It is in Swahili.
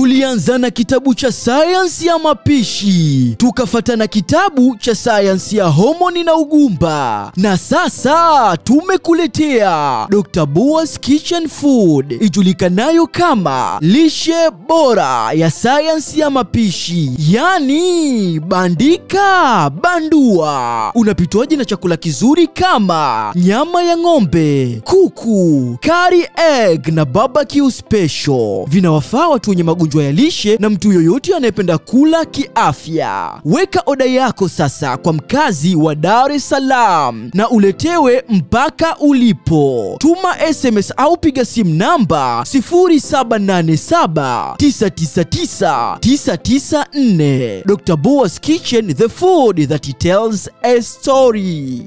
Tulianza na kitabu cha sayansi ya mapishi, tukafata na kitabu cha sayansi ya homoni na ugumba, na sasa tumekuletea Dr. Boaz Kitchen Food ijulikanayo kama lishe bora ya sayansi ya mapishi, yani bandika bandua. Unapitwaje na chakula kizuri kama nyama ya ng'ombe, kuku, curry egg na barbecue special. Vinawafaa watu wenye magonjwa ya lishe na mtu yoyote anayependa kula kiafya. Weka oda yako sasa kwa mkazi wa Dar es Salaam na uletewe mpaka ulipo. Tuma SMS au piga simu namba 0787999994. Dr. Boaz Kitchen, the food that tells a story.